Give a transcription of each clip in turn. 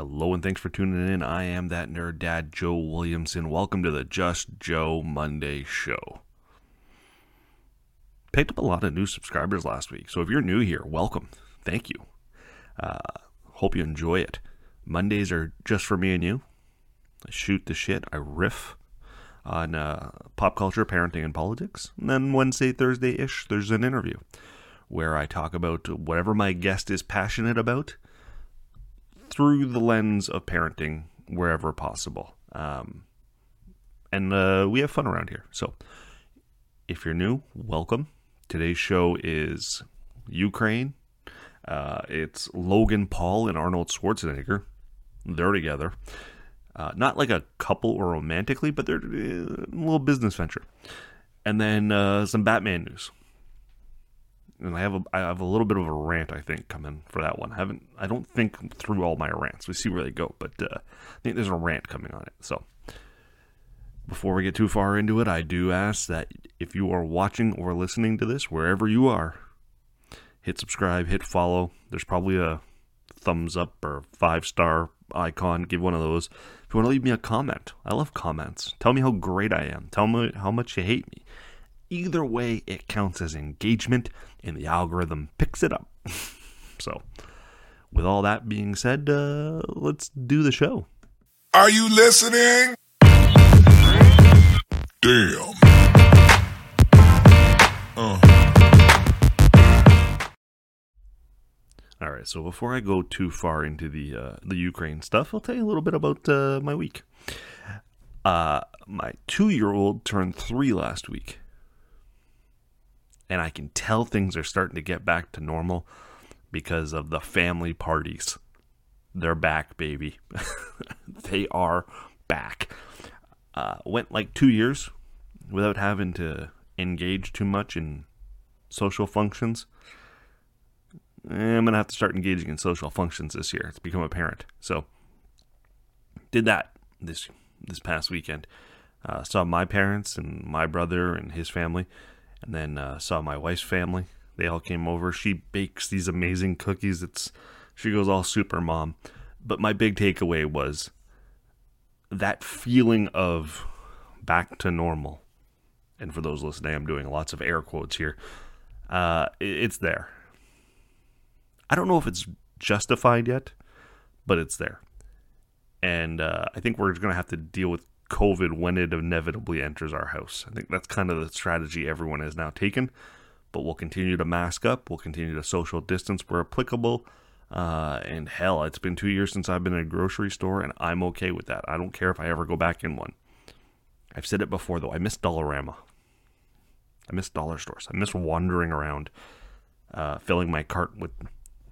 Hello and thanks for tuning in. I am that nerd dad, Joe Williamson. Welcome to the Just Joe Monday show. Picked up a lot of new subscribers last week, so if you're new here, welcome. Thank you. Uh, hope you enjoy it. Mondays are just for me and you. I shoot the shit, I riff on uh, pop culture, parenting, and politics. And then Wednesday, Thursday ish, there's an interview where I talk about whatever my guest is passionate about through the lens of parenting wherever possible. Um, and uh, we have fun around here. So if you're new, welcome. Today's show is Ukraine. Uh, it's Logan Paul and Arnold Schwarzenegger. They're together. Uh, not like a couple or romantically, but they're uh, a little business venture. And then uh, some Batman news and I have a I have a little bit of a rant I think coming for that one. I haven't I don't think through all my rants. We see where they go, but uh, I think there's a rant coming on it. So before we get too far into it, I do ask that if you are watching or listening to this wherever you are, hit subscribe, hit follow. There's probably a thumbs up or five star icon. Give one of those. If you want to leave me a comment, I love comments. Tell me how great I am. Tell me how much you hate me. Either way, it counts as engagement and the algorithm picks it up. so, with all that being said, uh, let's do the show. Are you listening? Damn. Uh. All right, so before I go too far into the uh, the Ukraine stuff, I'll tell you a little bit about uh, my week. Uh, my two year old turned three last week, and I can tell things are starting to get back to normal because of the family parties. They're back, baby. they are back. Uh, went like two years without having to engage too much in social functions. Eh, I'm gonna have to start engaging in social functions this year. It's become apparent. So, did that this this past weekend. Uh, saw my parents and my brother and his family and then uh, saw my wife's family. They all came over. She bakes these amazing cookies. It's she goes all super mom. But my big takeaway was that feeling of back to normal. And for those listening, I'm doing lots of air quotes here. Uh, it's there. I don't know if it's justified yet, but it's there. And uh, I think we're going to have to deal with COVID when it inevitably enters our house. I think that's kind of the strategy everyone has now taken. But we'll continue to mask up, we'll continue to social distance where applicable. Uh, and hell, it's been two years since I've been in a grocery store, and I'm okay with that. I don't care if I ever go back in one. I've said it before, though. I miss Dollarama. I miss dollar stores. I miss wandering around, uh, filling my cart with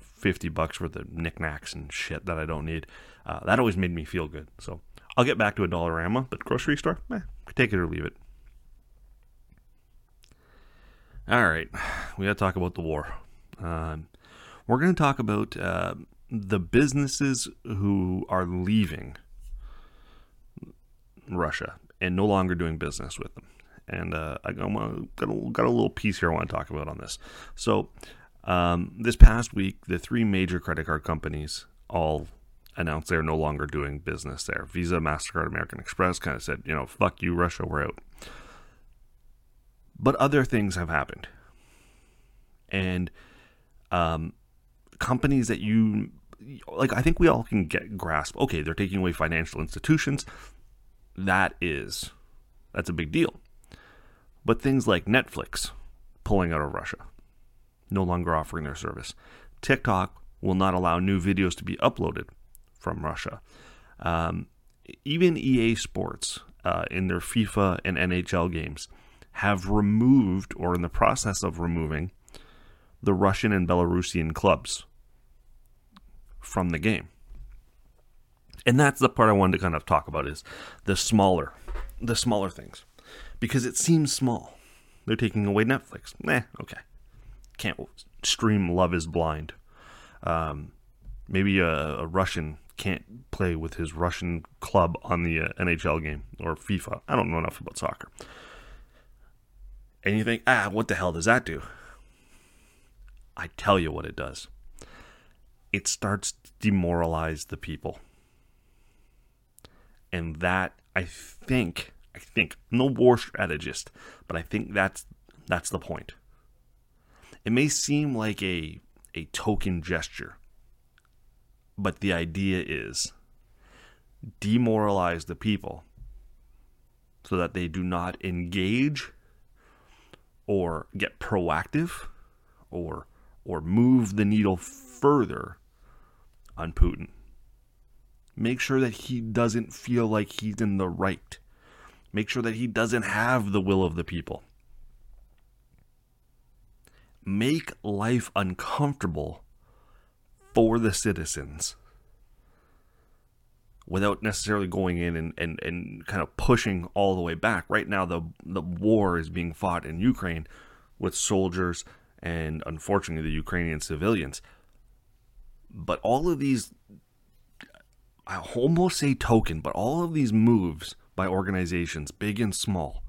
50 bucks worth of knickknacks and shit that I don't need. Uh, that always made me feel good. So I'll get back to a Dollarama, but grocery store, eh, take it or leave it. All right, we got to talk about the war. Um, we're going to talk about uh, the businesses who are leaving Russia and no longer doing business with them. And uh, I got a, got a little piece here I want to talk about on this. So, um, this past week, the three major credit card companies all announced they're no longer doing business there. Visa, MasterCard, American Express kind of said, you know, fuck you, Russia, we're out. But other things have happened. And um, companies that you like, I think we all can get grasp. Okay, they're taking away financial institutions. That is, that's a big deal. But things like Netflix pulling out of Russia, no longer offering their service. TikTok will not allow new videos to be uploaded from Russia. Um, even EA Sports uh, in their FIFA and NHL games have removed or in the process of removing the Russian and Belarusian clubs from the game. And that's the part I wanted to kind of talk about is the smaller, the smaller things, because it seems small. They're taking away Netflix. Eh, okay. Can't stream Love Is Blind. Um, maybe a, a, Russian can't play with his Russian club on the uh, NHL game or FIFA. I don't know enough about soccer. And you think, ah, what the hell does that do? I tell you what it does. It starts to demoralize the people. And that I think I think no war strategist, but I think that's that's the point. It may seem like a a token gesture, but the idea is demoralize the people so that they do not engage or get proactive or or move the needle further on Putin. Make sure that he doesn't feel like he's in the right. Make sure that he doesn't have the will of the people. Make life uncomfortable for the citizens without necessarily going in and, and, and kind of pushing all the way back. Right now, the, the war is being fought in Ukraine with soldiers and unfortunately the Ukrainian civilians. But all of these I almost say token, but all of these moves by organizations, big and small,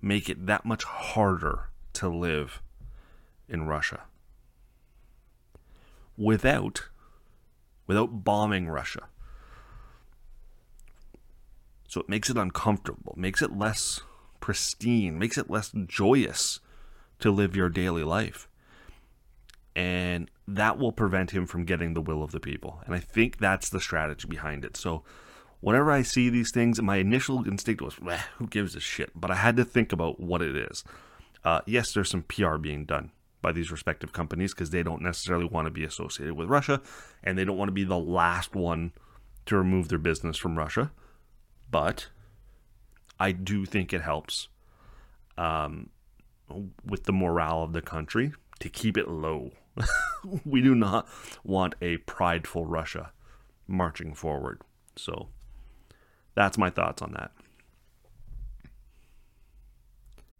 make it that much harder to live in Russia. Without without bombing Russia. So it makes it uncomfortable, makes it less pristine, makes it less joyous to live your daily life. And that will prevent him from getting the will of the people. And I think that's the strategy behind it. So whenever I see these things, my initial instinct was, who gives a shit? But I had to think about what it is. Uh, yes, there's some PR being done by these respective companies because they don't necessarily want to be associated with Russia and they don't want to be the last one to remove their business from Russia. But I do think it helps um, with the morale of the country to keep it low. we do not want a prideful Russia marching forward. So that's my thoughts on that.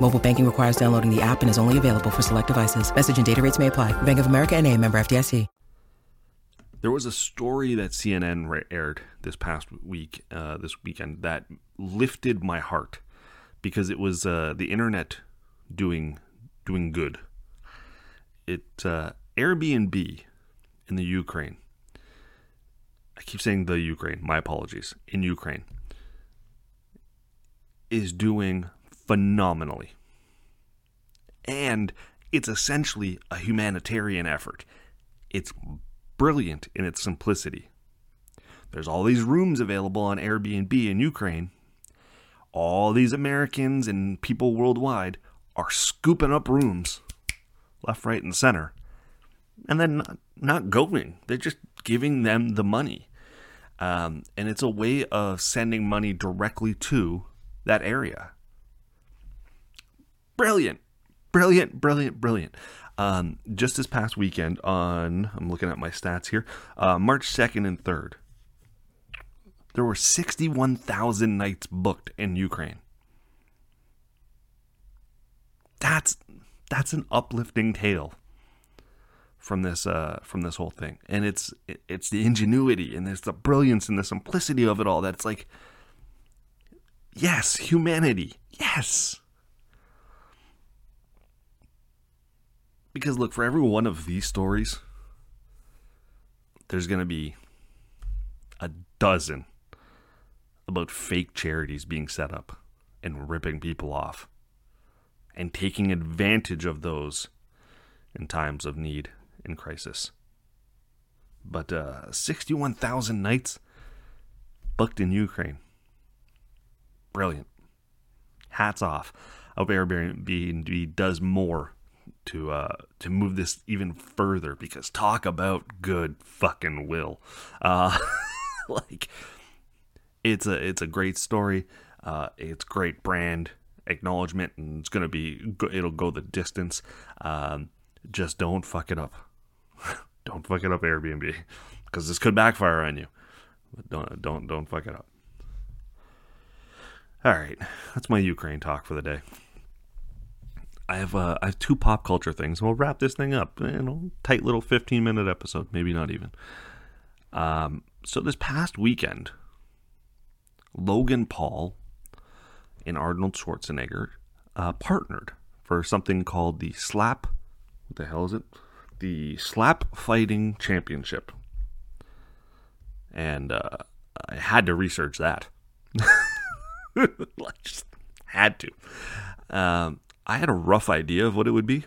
Mobile banking requires downloading the app and is only available for select devices. Message and data rates may apply. Bank of America and a member FDIC. There was a story that CNN aired this past week, uh, this weekend, that lifted my heart because it was uh, the internet doing doing good. It uh, Airbnb in the Ukraine. I keep saying the Ukraine, my apologies, in Ukraine, is doing phenomenally. And it's essentially a humanitarian effort. It's brilliant in its simplicity. There's all these rooms available on Airbnb in Ukraine. All these Americans and people worldwide are scooping up rooms left, right, and center and then not, not going. They're just giving them the money. Um, and it's a way of sending money directly to that area. Brilliant. Brilliant, brilliant, brilliant. Um, just this past weekend, on, I'm looking at my stats here, uh, March 2nd and 3rd, there were 61,000 nights booked in Ukraine. That's that's an uplifting tale from this uh, from this whole thing, and it's it's the ingenuity and it's the brilliance and the simplicity of it all. That's like, yes, humanity, yes. Because look, for every one of these stories, there's gonna be a dozen about fake charities being set up and ripping people off and taking advantage of those in times of need in crisis. But uh, 61,000 nights booked in Ukraine. Brilliant. Hats off. I hope Airbnb does more to uh, to move this even further because talk about good fucking will. Uh, like it's a it's a great story. Uh, it's great brand acknowledgement, and it's gonna be it'll go the distance. Um, just don't fuck it up. don't fuck it up, Airbnb, because this could backfire on you. But don't don't don't fuck it up. All right, that's my Ukraine talk for the day. I have uh, I have two pop culture things. We'll wrap this thing up. You know, tight little fifteen minute episode, maybe not even. Um, so this past weekend, Logan Paul and Arnold Schwarzenegger uh, partnered for something called the Slap. What the hell is it? The Slap Fighting Championship. And uh, I had to research that. I just had to. Um, I had a rough idea of what it would be,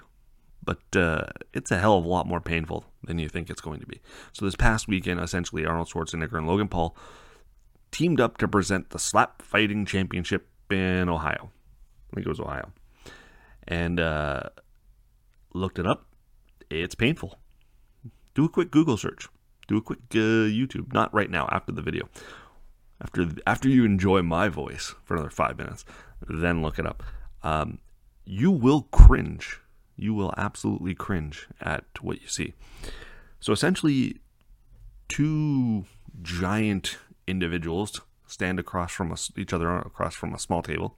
but uh, it's a hell of a lot more painful than you think it's going to be. So this past weekend, essentially, Arnold Schwarzenegger and Logan Paul teamed up to present the Slap Fighting Championship in Ohio. I think it was Ohio, and uh, looked it up. It's painful. Do a quick Google search. Do a quick uh, YouTube. Not right now. After the video. After after you enjoy my voice for another five minutes, then look it up. Um, you will cringe. You will absolutely cringe at what you see. So essentially, two giant individuals stand across from each other across from a small table,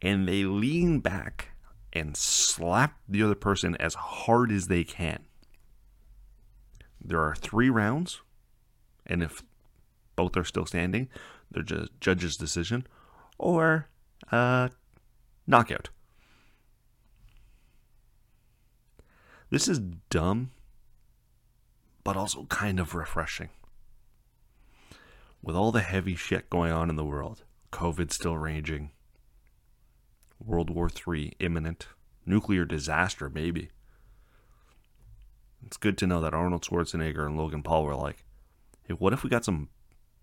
and they lean back and slap the other person as hard as they can. There are three rounds, and if both are still standing, they're just judge's decision or uh, knockout. This is dumb, but also kind of refreshing. With all the heavy shit going on in the world, COVID still raging, World War III imminent, nuclear disaster maybe. It's good to know that Arnold Schwarzenegger and Logan Paul were like, hey, what if we got some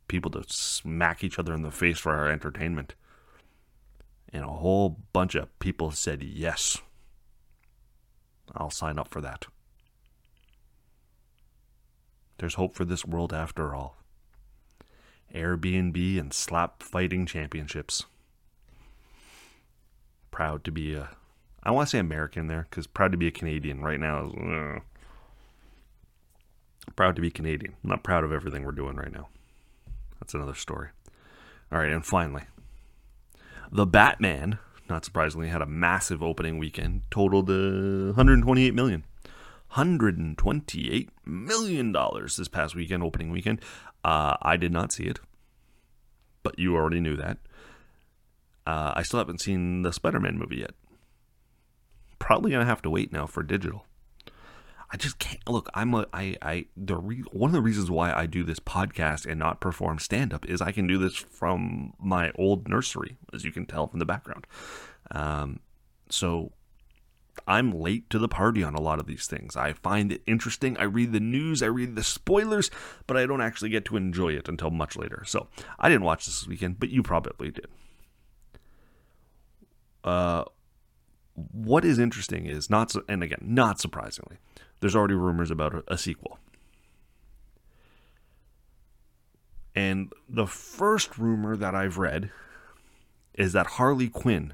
people to smack each other in the face for our entertainment? And a whole bunch of people said yes. I'll sign up for that. There's hope for this world after all. Airbnb and slap fighting championships. Proud to be a, I want to say American there because proud to be a Canadian right now is, uh, proud to be Canadian. I'm not proud of everything we're doing right now. That's another story. All right, and finally, the Batman not surprisingly, had a massive opening weekend, totaled uh, 128 million. 128 million dollars this past weekend, opening weekend. Uh, I did not see it, but you already knew that. Uh, I still haven't seen the Spider-Man movie yet. Probably gonna have to wait now for digital. I just can't look. I'm a I I the re, one of the reasons why I do this podcast and not perform stand up is I can do this from my old nursery, as you can tell from the background. Um, so I'm late to the party on a lot of these things. I find it interesting. I read the news, I read the spoilers, but I don't actually get to enjoy it until much later. So I didn't watch this weekend, but you probably did. Uh, what is interesting is not, and again, not surprisingly, there's already rumors about a, sequel. And the first rumor that I've read is that Harley Quinn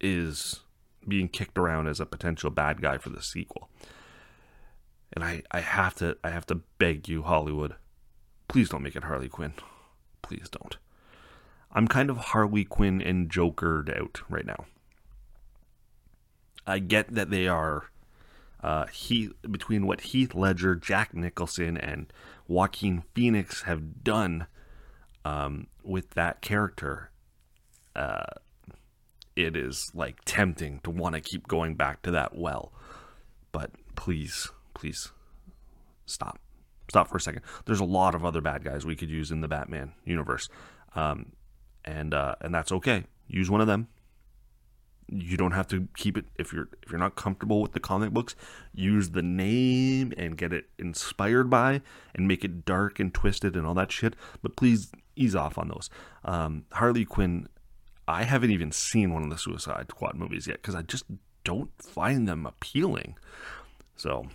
is being kicked around as a potential bad guy for the sequel. And I, I have to I have to beg you, Hollywood, please don't make it Harley Quinn. Please don't. I'm kind of Harley Quinn and Jokered out right now. I get that they are uh, Heath between what Heath Ledger, Jack Nicholson, and Joaquin Phoenix have done um, with that character, uh, it is like tempting to want to keep going back to that well. But please, please stop. Stop for a second. There's a lot of other bad guys we could use in the Batman universe, um, and uh, and that's okay. Use one of them you don't have to keep it if you're if you're not comfortable with the comic books use the name and get it inspired by and make it dark and twisted and all that shit but please ease off on those um, harley quinn I haven't even seen one of the Suicide Squad movies yet because I just don't find them appealing. So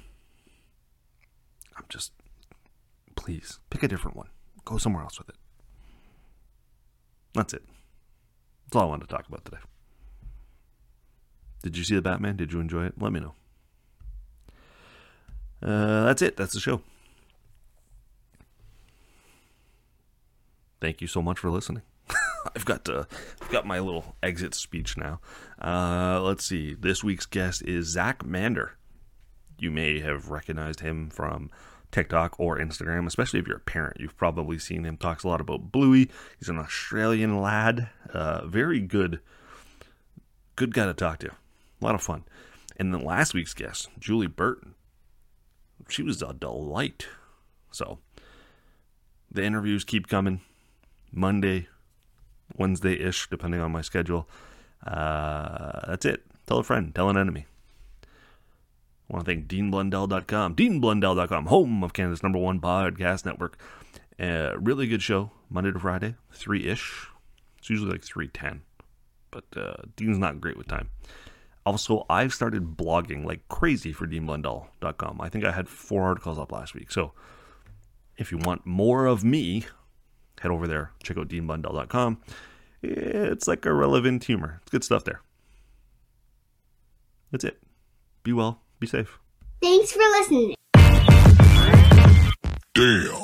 I'm just, please pick a different one. Go somewhere else with it. That's it. That's all I wanted to talk about today. Did you see the Batman? Did you enjoy it? Let me know. Uh, that's it. That's the show. Thank you so much for listening. I've got uh, I've got my little exit speech now. Uh, let's see. This week's guest is Zach Mander. You may have recognized him from TikTok or Instagram, especially if you're a parent. You've probably seen him. Talks a lot about Bluey. He's an Australian lad. Uh, very good, good guy to talk to. A lot of fun. And then last week's guest, Julie Burton. She was a delight. So the interviews keep coming. Monday, Wednesday ish, depending on my schedule. Uh, that's it. Tell a friend, tell an enemy. I want to thank DeanBlundell.com, DeanBlundell.com, home of Canada's number one podcast network. Uh, really good show, Monday to Friday, 3 ish. It's usually like 310, but uh, Dean's not great with time. Also, I've started blogging like crazy for DeanBlundell.com. I think I had four articles up last week. So if you want more of me, head over there. Check out DeanBlundell.com. It's like irrelevant humor. It's good stuff there. That's it. Be well. Be safe. Thanks for listening. Damn.